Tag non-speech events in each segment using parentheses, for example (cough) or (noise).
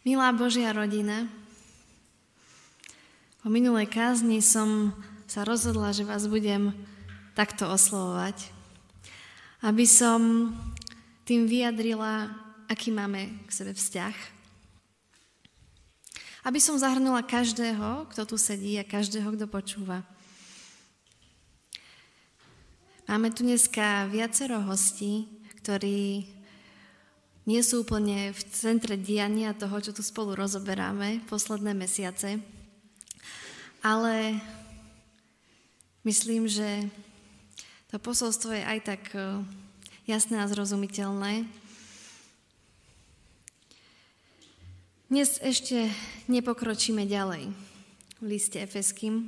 Milá Božia rodina, po minulej kázni som sa rozhodla, že vás budem takto oslovovať, aby som tým vyjadrila, aký máme k sebe vzťah. Aby som zahrnula každého, kto tu sedí a každého, kto počúva. Máme tu dneska viacero hostí, ktorí nie sú úplne v centre diania toho, čo tu spolu rozoberáme posledné mesiace. Ale myslím, že to posolstvo je aj tak e, jasné a zrozumiteľné. Dnes ešte nepokročíme ďalej v liste Efeským.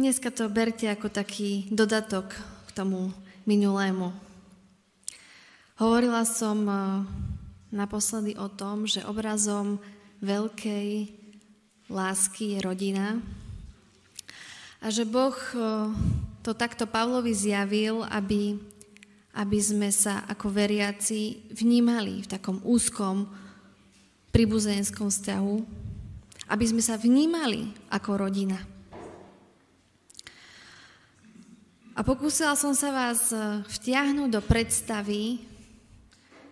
Dneska to berte ako taký dodatok k tomu minulému. Hovorila som eh, naposledy o tom, že obrazom veľkej lásky je rodina a že Boh eh, to takto Pavlovi zjavil, aby, aby sme sa ako veriaci vnímali v takom úzkom pribuzenskom vzťahu, aby sme sa vnímali ako rodina. A pokúsila som sa vás eh, vtiahnuť do predstavy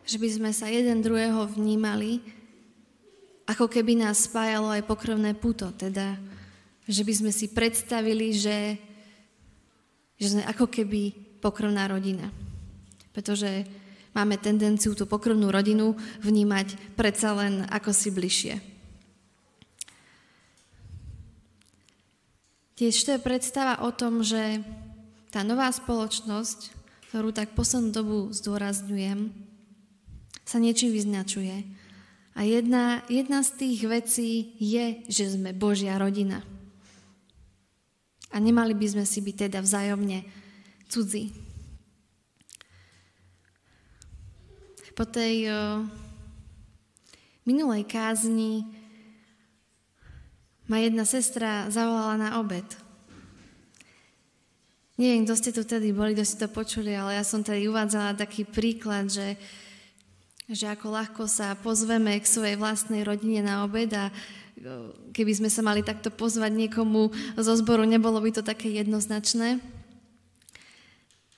že by sme sa jeden druhého vnímali, ako keby nás spájalo aj pokrvné puto, teda, že by sme si predstavili, že, že sme ako keby pokrvná rodina. Pretože máme tendenciu tú pokrvnú rodinu vnímať predsa len ako si bližšie. Tiež to je predstava o tom, že tá nová spoločnosť, ktorú tak poslednú dobu zdôrazňujem, sa niečím vyznačuje. A jedna, jedna z tých vecí je, že sme Božia rodina. A nemali by sme si byť teda vzájomne cudzí. Po tej o, minulej kázni ma jedna sestra zavolala na obed. Neviem, kto ste tu tedy boli, kto ste to počuli, ale ja som tady uvádzala taký príklad, že že ako ľahko sa pozveme k svojej vlastnej rodine na obed a keby sme sa mali takto pozvať niekomu zo zboru, nebolo by to také jednoznačné.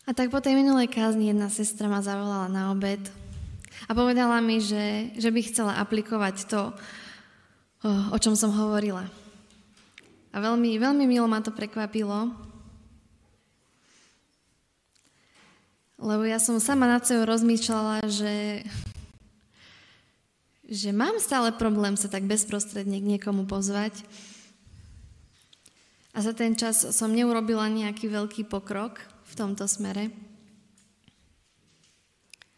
A tak po tej minulej kázni jedna sestra ma zavolala na obed a povedala mi, že, že by chcela aplikovať to, o, o čom som hovorila. A veľmi, veľmi milo ma to prekvapilo, lebo ja som sama nad sebou rozmýšľala, že že mám stále problém sa tak bezprostredne k niekomu pozvať. A za ten čas som neurobila nejaký veľký pokrok v tomto smere.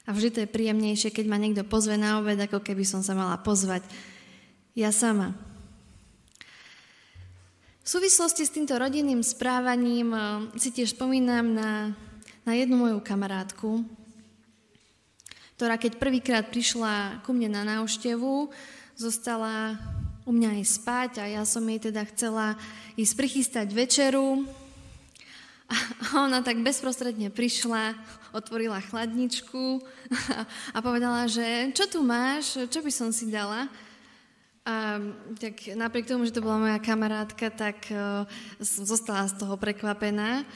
A vždy to je príjemnejšie, keď ma niekto pozve na obed, ako keby som sa mala pozvať ja sama. V súvislosti s týmto rodinným správaním eh, si tiež spomínam na, na jednu moju kamarátku, ktorá keď prvýkrát prišla ku mne na návštevu, zostala u mňa aj spať a ja som jej teda chcela ísť prichystať večeru. A ona tak bezprostredne prišla, otvorila chladničku a povedala, že čo tu máš, čo by som si dala. A tak napriek tomu, že to bola moja kamarátka, tak uh, zostala z toho prekvapená.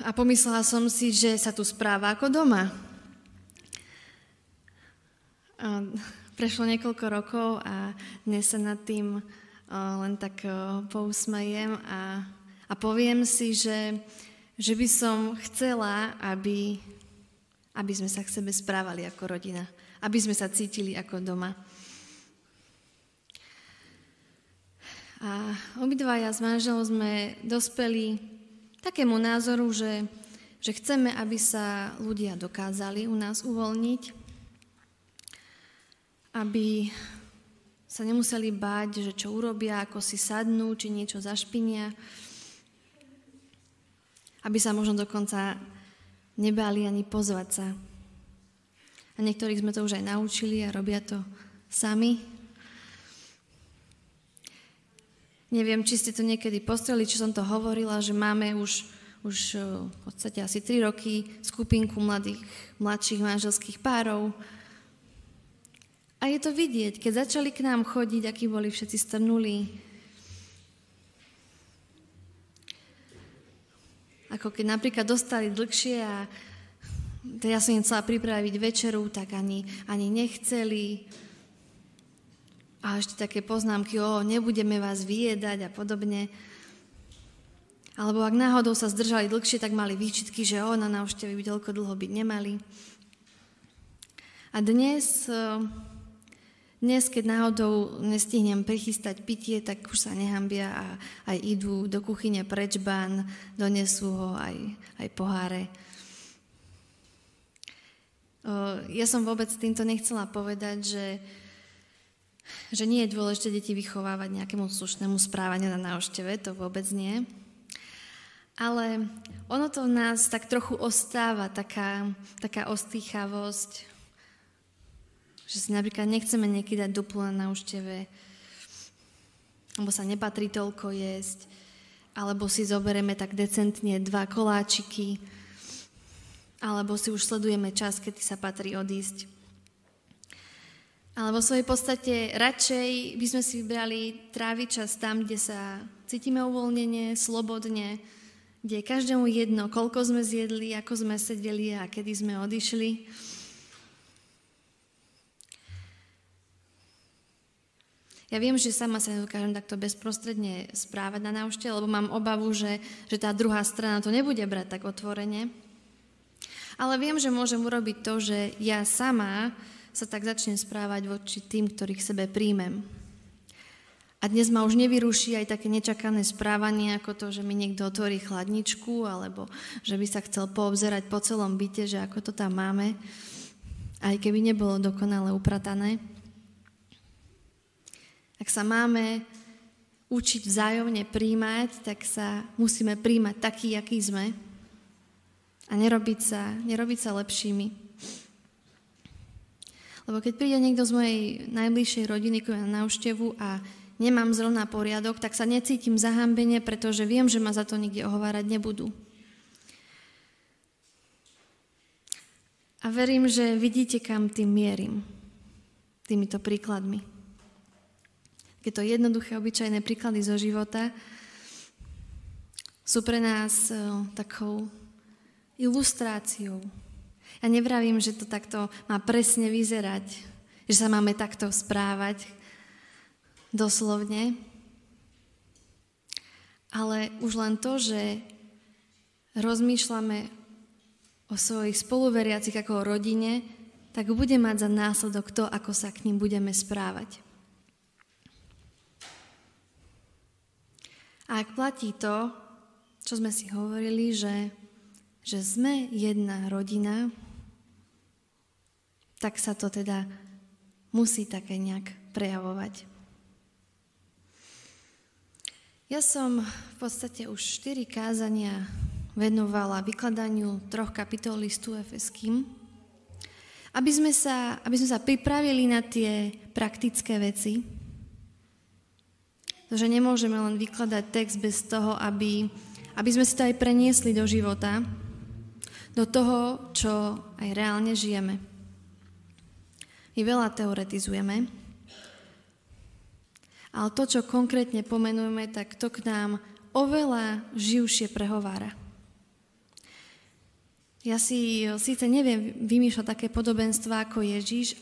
A pomyslela som si, že sa tu správa ako doma. (laughs) Prešlo niekoľko rokov a dnes sa nad tým len tak pousmejem a, a poviem si, že, že by som chcela, aby, aby sme sa k sebe správali ako rodina, aby sme sa cítili ako doma. A obidvaja s manželom sme dospeli takému názoru, že, že chceme, aby sa ľudia dokázali u nás uvoľniť, aby sa nemuseli báť, že čo urobia, ako si sadnú, či niečo zašpinia, aby sa možno dokonca nebáli ani pozvať sa. A niektorých sme to už aj naučili a robia to sami. Neviem, či ste to niekedy postreli, či som to hovorila, že máme už, už v podstate asi 3 roky skupinku mladých, mladších manželských párov, A je to vidieť, keď začali k nám chodiť, akí boli všetci strnulí. Ako keď napríklad dostali dlhšie a ja som im chcela pripraviť večeru, tak ani, ani nechceli. A ešte také poznámky, o, nebudeme vás vyjedať a podobne. Alebo ak náhodou sa zdržali dlhšie, tak mali výčitky, že o, na návšteve by toľko dlho byť nemali. A dnes dnes, keď náhodou nestihnem prichystať pitie, tak už sa nehambia a aj idú do kuchyne preč donesú ho aj, aj poháre. Ja som vôbec týmto nechcela povedať, že, že nie je dôležité deti vychovávať nejakému slušnému správaniu na návšteve, to vôbec nie. Ale ono to v nás tak trochu ostáva, taká, taká ostýchavosť, že si napríklad nechceme niekedy dať duplu na návšteve, alebo sa nepatrí toľko jesť, alebo si zoberieme tak decentne dva koláčiky, alebo si už sledujeme čas, kedy sa patrí odísť. Alebo v svojej podstate radšej by sme si vybrali tráviť čas tam, kde sa cítime uvoľnenie, slobodne, kde je každému jedno, koľko sme zjedli, ako sme sedeli a kedy sme odišli. Ja viem, že sama sa nedokážem takto bezprostredne správať na návšte, lebo mám obavu, že, že tá druhá strana to nebude brať tak otvorene. Ale viem, že môžem urobiť to, že ja sama sa tak začnem správať voči tým, ktorých sebe príjmem. A dnes ma už nevyruší aj také nečakané správanie, ako to, že mi niekto otvorí chladničku, alebo že by sa chcel poobzerať po celom byte, že ako to tam máme, aj keby nebolo dokonale upratané. Ak sa máme učiť vzájomne príjmať, tak sa musíme príjmať taký, aký sme a nerobiť sa, nerobiť sa lepšími. Lebo keď príde niekto z mojej najbližšej rodiny na návštevu a nemám zrovna poriadok, tak sa necítim zahambene, pretože viem, že ma za to nikde ohovárať nebudú. A verím, že vidíte, kam tým mierim, týmito príkladmi takéto jednoduché, obyčajné príklady zo života sú pre nás e, takou ilustráciou. Ja nevravím, že to takto má presne vyzerať, že sa máme takto správať doslovne, ale už len to, že rozmýšľame o svojich spoluveriacich ako o rodine, tak bude mať za následok to, ako sa k ním budeme správať. A ak platí to, čo sme si hovorili, že, že sme jedna rodina, tak sa to teda musí také nejak prejavovať. Ja som v podstate už štyri kázania venovala vykladaniu troch kapitol listu Efeským, aby sme sa, aby sme sa pripravili na tie praktické veci, že nemôžeme len vykladať text bez toho, aby, aby sme si to aj preniesli do života, do toho, čo aj reálne žijeme. My veľa teoretizujeme, ale to, čo konkrétne pomenujeme, tak to k nám oveľa živšie prehovára. Ja si síce neviem vymýšľať také podobenstva ako Ježíš,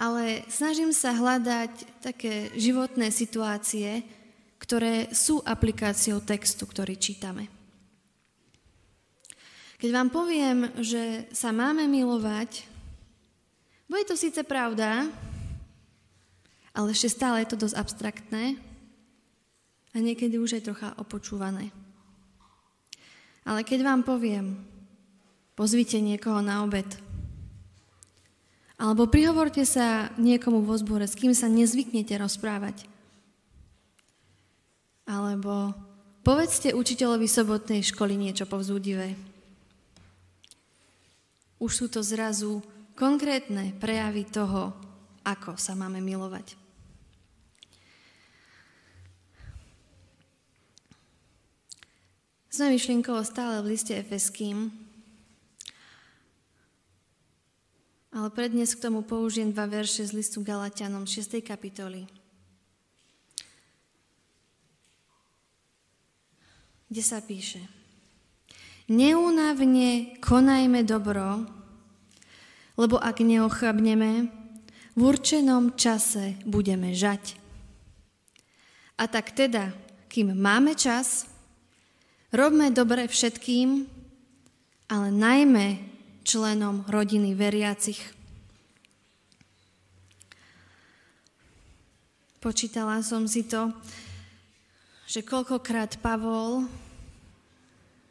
ale snažím sa hľadať také životné situácie, ktoré sú aplikáciou textu, ktorý čítame. Keď vám poviem, že sa máme milovať, bude to síce pravda, ale ešte stále je to dosť abstraktné a niekedy už je trocha opočúvané. Ale keď vám poviem, pozvite niekoho na obed, alebo prihovorte sa niekomu vo zbore, s kým sa nezvyknete rozprávať, alebo povedzte učiteľovi sobotnej školy niečo povzúdivé. Už sú to zrazu konkrétne prejavy toho, ako sa máme milovať. Sme myšlienkovo stále v liste Efeským Ale prednes k tomu použijem dva verše z listu Galatianom 6. kapitoly. Kde sa píše Neúnavne konajme dobro, lebo ak neochabneme, v určenom čase budeme žať. A tak teda, kým máme čas, robme dobre všetkým, ale najmä členom rodiny veriacich. Počítala som si to, že koľkokrát Pavol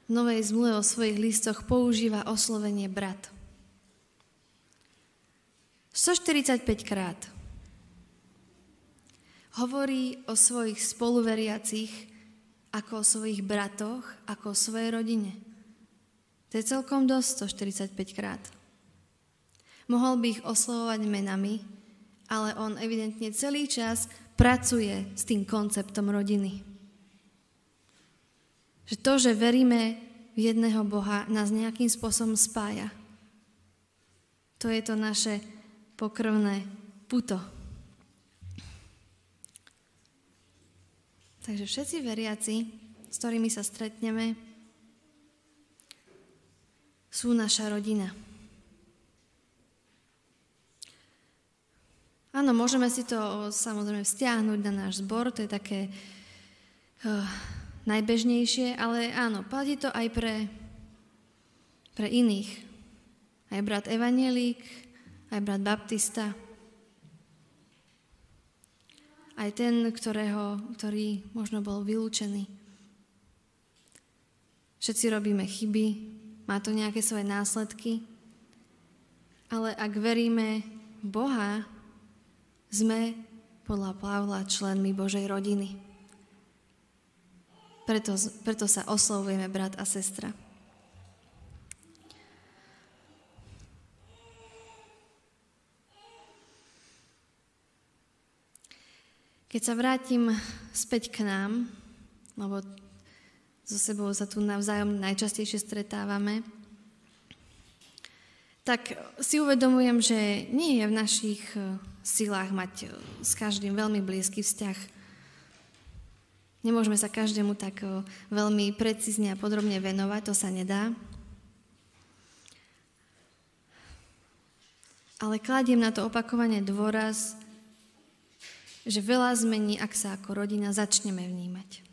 v Novej zmluve o svojich listoch používa oslovenie brat. 145 krát hovorí o svojich spoluveriacich ako o svojich bratoch, ako o svojej rodine. To je celkom dosť 145 krát. Mohol by ich oslovovať menami, ale on evidentne celý čas pracuje s tým konceptom rodiny. Že to, že veríme v jedného Boha, nás nejakým spôsobom spája. To je to naše pokrvné puto. Takže všetci veriaci, s ktorými sa stretneme, sú naša rodina. Áno, môžeme si to samozrejme vzťahnuť na náš zbor, to je také uh, najbežnejšie, ale áno, platí to aj pre, pre iných. Aj brat Evangelík, aj brat Baptista, aj ten, ktorého, ktorý možno bol vylúčený. Všetci robíme chyby, má to nejaké svoje následky, ale ak veríme Boha, sme podľa Pavla členmi Božej rodiny. Preto, preto sa oslovujeme brat a sestra. Keď sa vrátim späť k nám, lebo so sebou sa tu navzájom najčastejšie stretávame, tak si uvedomujem, že nie je v našich silách mať s každým veľmi blízky vzťah. Nemôžeme sa každému tak e, veľmi precízne a podrobne venovať, to sa nedá. Ale kladiem na to opakovane dôraz, že veľa zmení, ak sa ako rodina začneme vnímať.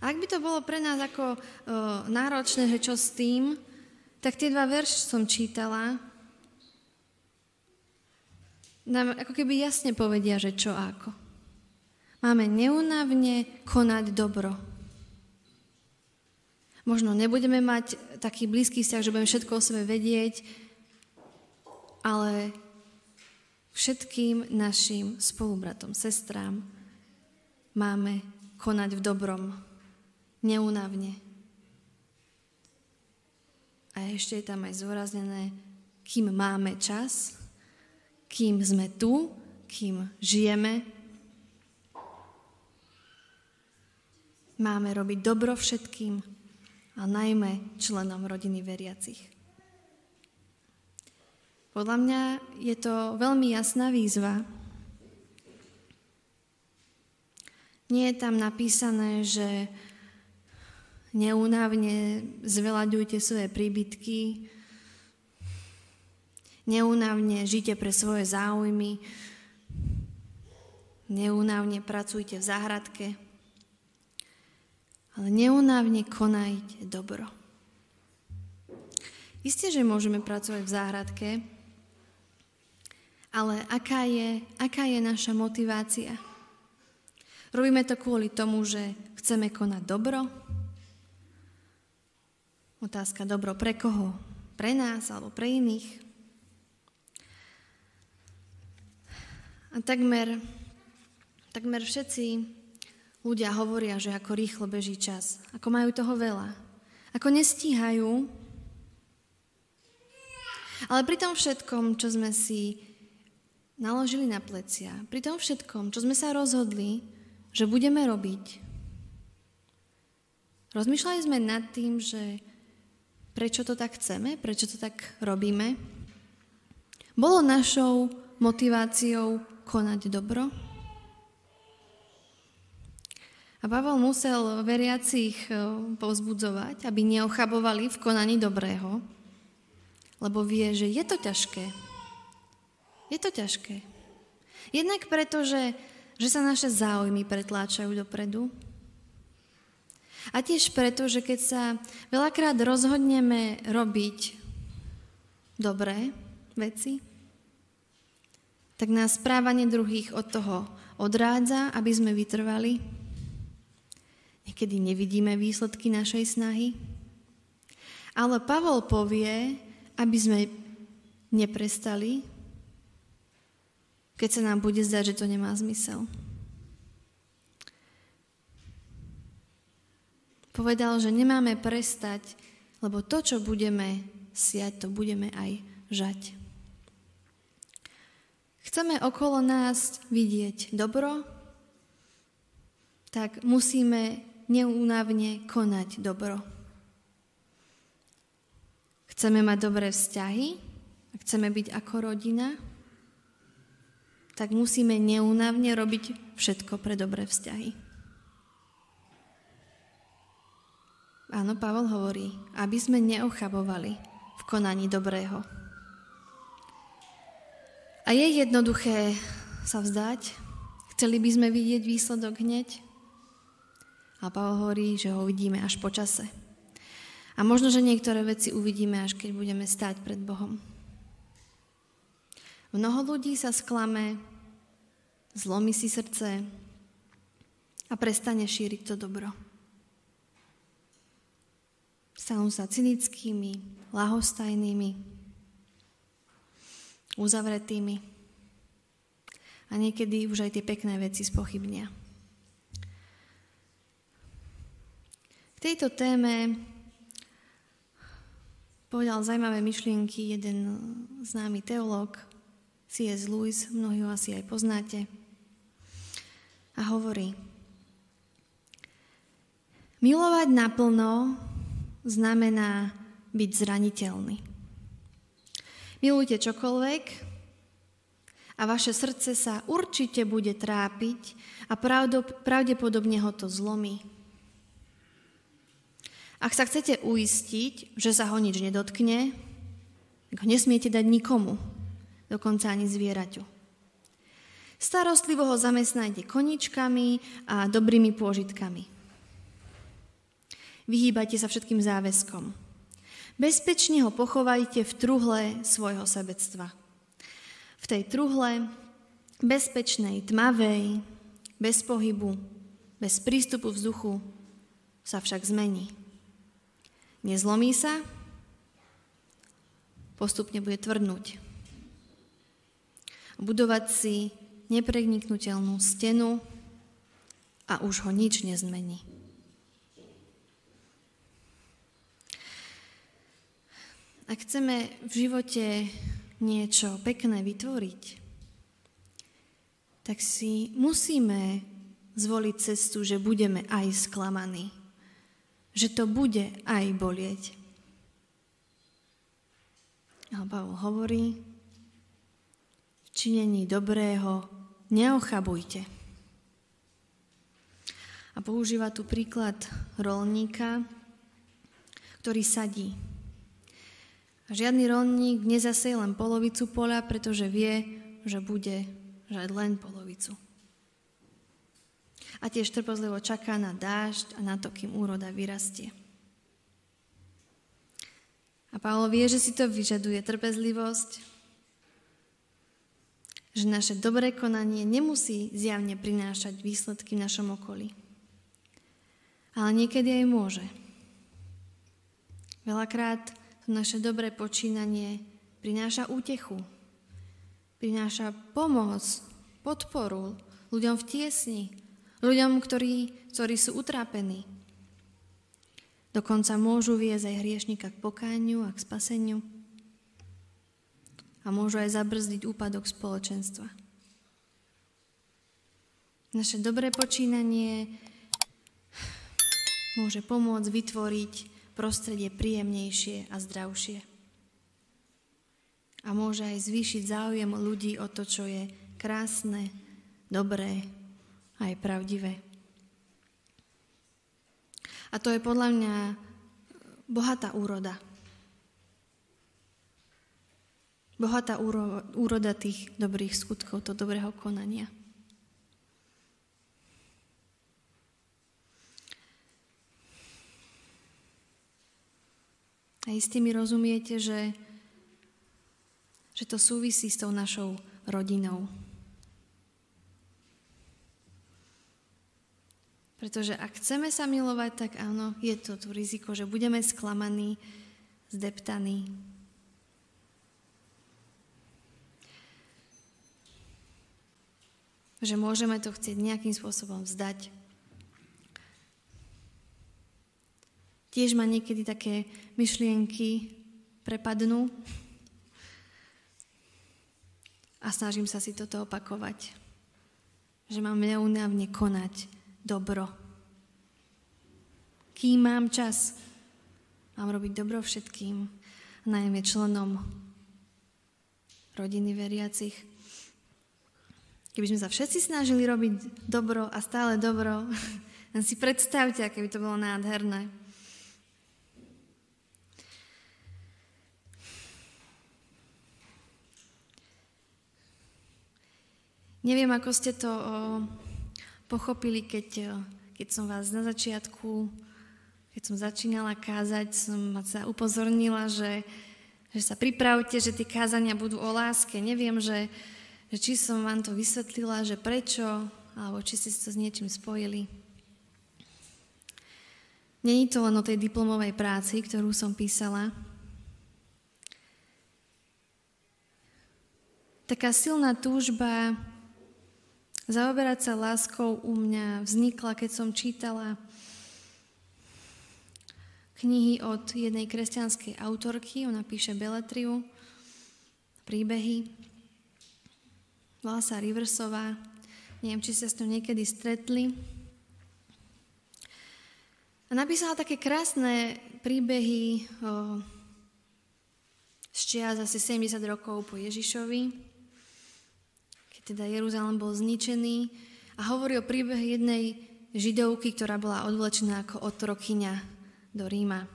A ak by to bolo pre nás ako o, náročné, že čo s tým, tak tie dva verš som čítala, nám ako keby jasne povedia, že čo ako. Máme neunavne konať dobro. Možno nebudeme mať taký blízky vzťah, že budeme všetko o sebe vedieť, ale všetkým našim spolubratom, sestrám máme konať v dobrom, neunavne. A ešte je tam aj zúraznené, kým máme čas, kým sme tu, kým žijeme, máme robiť dobro všetkým a najmä členom rodiny veriacich. Podľa mňa je to veľmi jasná výzva. Nie je tam napísané, že neúnavne zvelaďujte svoje príbytky, neúnavne žite pre svoje záujmy, neúnavne pracujte v záhradke, ale neúnavne konajte dobro. Isté, že môžeme pracovať v záhradke, ale aká je, aká je naša motivácia? Robíme to kvôli tomu, že chceme konať dobro? Otázka dobro pre koho? Pre nás alebo pre iných? A takmer, takmer všetci ľudia hovoria, že ako rýchlo beží čas, ako majú toho veľa, ako nestíhajú. Ale pri tom všetkom, čo sme si naložili na plecia. Pri tom všetkom, čo sme sa rozhodli, že budeme robiť, rozmýšľali sme nad tým, že prečo to tak chceme, prečo to tak robíme, bolo našou motiváciou konať dobro? A Pavel musel veriacich e, povzbudzovať, aby neochabovali v konaní dobrého, lebo vie, že je to ťažké. Je to ťažké. Jednak preto, že, že sa naše záujmy pretláčajú dopredu. A tiež preto, že keď sa veľakrát rozhodneme robiť dobré veci, tak nás správanie druhých od toho odrádza, aby sme vytrvali Niekedy nevidíme výsledky našej snahy. Ale Pavol povie, aby sme neprestali, keď sa nám bude zdať, že to nemá zmysel. Povedal, že nemáme prestať, lebo to, čo budeme siať, to budeme aj žať. Chceme okolo nás vidieť dobro, tak musíme neúnavne konať dobro. Chceme mať dobré vzťahy, ak chceme byť ako rodina, tak musíme neúnavne robiť všetko pre dobré vzťahy. Áno, Pavel hovorí, aby sme neochabovali v konaní dobrého. A je jednoduché sa vzdať. Chceli by sme vidieť výsledok hneď, a Pavel hovorí, že ho uvidíme až po čase. A možno, že niektoré veci uvidíme, až keď budeme stáť pred Bohom. Mnoho ľudí sa sklame, zlomí si srdce a prestane šíriť to dobro. Stanú sa cynickými, lahostajnými, uzavretými a niekedy už aj tie pekné veci spochybnia. K tejto téme povedal zaujímavé myšlienky jeden známy teológ, C.S. Lewis, mnohí ho asi aj poznáte, a hovorí, milovať naplno znamená byť zraniteľný. Milujte čokoľvek a vaše srdce sa určite bude trápiť a pravdepodobne ho to zlomí. Ak sa chcete uistiť, že sa ho nič nedotkne, ho nesmiete dať nikomu, dokonca ani zvieraťu. Starostlivo ho zamestnajte koničkami a dobrými pôžitkami. Vyhýbajte sa všetkým záväzkom. Bezpečne ho pochovajte v truhle svojho sebectva. V tej truhle, bezpečnej, tmavej, bez pohybu, bez prístupu vzduchu, sa však zmení. Nezlomí sa, postupne bude tvrdnúť. Budovať si nepreniknutelnú stenu a už ho nič nezmení. Ak chceme v živote niečo pekné vytvoriť, tak si musíme zvoliť cestu, že budeme aj sklamaní že to bude aj bolieť. A Pavel hovorí, v činení dobrého neochabujte. A používa tu príklad rolníka, ktorý sadí. A žiadny rolník nezaseje len polovicu pola, pretože vie, že bude žať len polovicu a tiež trpozlivo čaká na dážď a na to, kým úroda vyrastie. A Pavlo vie, že si to vyžaduje trpezlivosť, že naše dobré konanie nemusí zjavne prinášať výsledky v našom okolí. Ale niekedy aj môže. Veľakrát naše dobré počínanie prináša útechu, prináša pomoc, podporu ľuďom v tiesni, Ľuďom, ktorí, ktorí sú utrápení. Dokonca môžu viesť aj hriešnika k pokániu a k spaseniu. A môžu aj zabrzdiť úpadok spoločenstva. Naše dobré počínanie môže pomôcť vytvoriť prostredie príjemnejšie a zdravšie. A môže aj zvýšiť záujem ľudí o to, čo je krásne, dobré a aj pravdivé. A to je podľa mňa bohatá úroda. Bohatá úroda tých dobrých skutkov, to dobrého konania. A istý mi rozumiete, že, že to súvisí s tou našou rodinou. Pretože ak chceme sa milovať, tak áno, je to tu riziko, že budeme sklamaní, zdeptaní. Že môžeme to chcieť nejakým spôsobom vzdať. Tiež ma niekedy také myšlienky prepadnú a snažím sa si toto opakovať. Že mám neunávne konať dobro. Kým mám čas, mám robiť dobro všetkým, najmä členom rodiny veriacich. Keby sme sa všetci snažili robiť dobro a stále dobro, (laughs) si predstavte, aké by to bolo nádherné. Neviem, ako ste to o, pochopili, keď, keď som vás na začiatku, keď som začínala kázať, som sa upozornila, že, že sa pripravte, že tie kázania budú o láske. Neviem, že, že či som vám to vysvetlila, že prečo, alebo či ste to s niečím spojili. Není to len o tej diplomovej práci, ktorú som písala. Taká silná túžba Zaoberať sa láskou u mňa vznikla, keď som čítala knihy od jednej kresťanskej autorky, ona píše Beletriu, príbehy. Volá Riversová, neviem, či sa s ňou niekedy stretli. A napísala také krásne príbehy z čias asi 70 rokov po Ježišovi, teda Jeruzalém bol zničený a hovorí o príbehu jednej židovky, ktorá bola odvlečená ako otrokyňa do Ríma.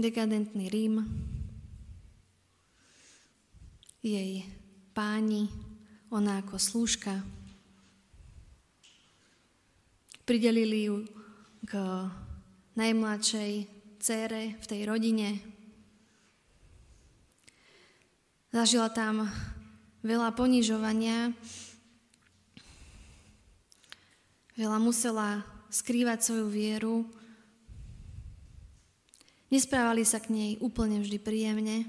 Dekadentný Rím, jej páni, ona ako slúžka. Pridelili ju k najmladšej cére v tej rodine, Zažila tam veľa ponižovania, veľa musela skrývať svoju vieru. Nesprávali sa k nej úplne vždy príjemne.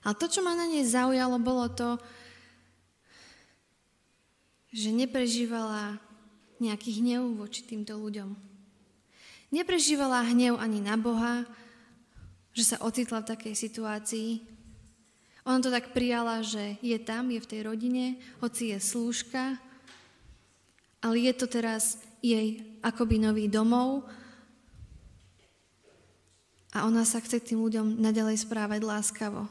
Ale to, čo ma na nej zaujalo, bolo to, že neprežívala nejaký hnev voči týmto ľuďom. Neprežívala hnev ani na Boha, že sa ocitla v takej situácii, ona to tak prijala, že je tam, je v tej rodine, hoci je slúžka, ale je to teraz jej akoby nový domov a ona sa chce tým ľuďom nadalej správať láskavo.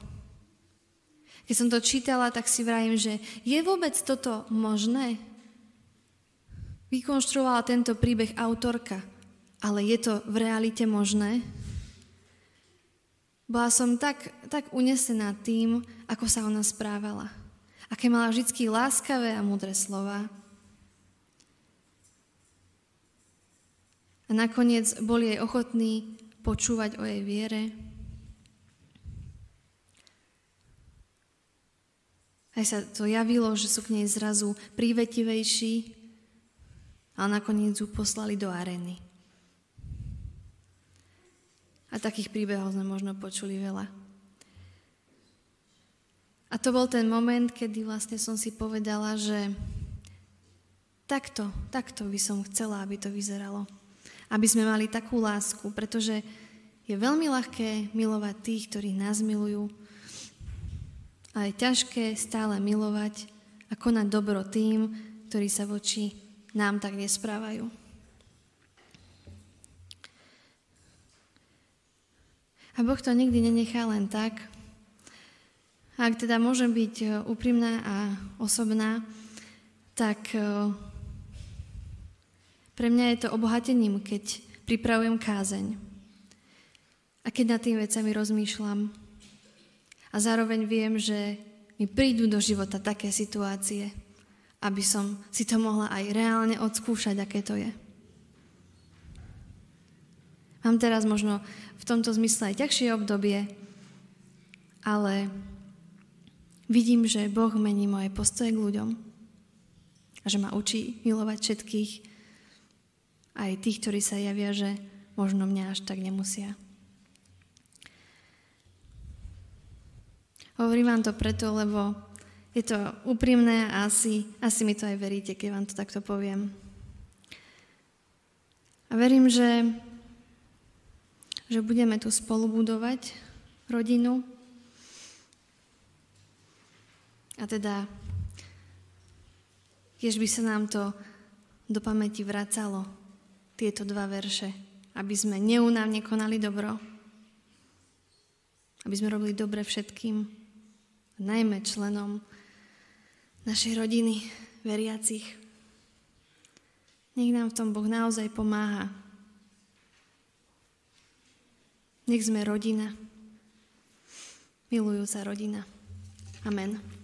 Keď som to čítala, tak si vrajím, že je vôbec toto možné? Vykonštruovala tento príbeh autorka, ale je to v realite možné? Bola som tak, tak unesená tým, ako sa ona správala. Aké mala vždy láskavé a múdre slova. A nakoniec boli jej ochotní počúvať o jej viere. Aj sa to javilo, že sú k nej zrazu prívetivejší, ale nakoniec ju poslali do arény. A takých príbehov sme možno počuli veľa. A to bol ten moment, kedy vlastne som si povedala, že takto, takto by som chcela, aby to vyzeralo. Aby sme mali takú lásku, pretože je veľmi ľahké milovať tých, ktorí nás milujú, ale je ťažké stále milovať a konať dobro tým, ktorí sa voči nám tak nesprávajú. A Boh to nikdy nenechá len tak. Ak teda môžem byť e, úprimná a osobná, tak e, pre mňa je to obohatením, keď pripravujem kázeň a keď nad tým vecami rozmýšľam. A zároveň viem, že mi prídu do života také situácie, aby som si to mohla aj reálne odskúšať, aké to je. Mám teraz možno v tomto zmysle aj ťažšie obdobie, ale vidím, že Boh mení moje postoje k ľuďom a že ma učí milovať všetkých, aj tých, ktorí sa javia, že možno mňa až tak nemusia. Hovorím vám to preto, lebo je to úprimné a asi, asi mi to aj veríte, keď vám to takto poviem. A verím, že že budeme tu spolu budovať rodinu. A teda, keď by sa nám to do pamäti vracalo, tieto dva verše, aby sme neunávne konali dobro, aby sme robili dobre všetkým, najmä členom našej rodiny, veriacich. Nech nám v tom Boh naozaj pomáha, nech sme rodina, milujúca rodina. Amen.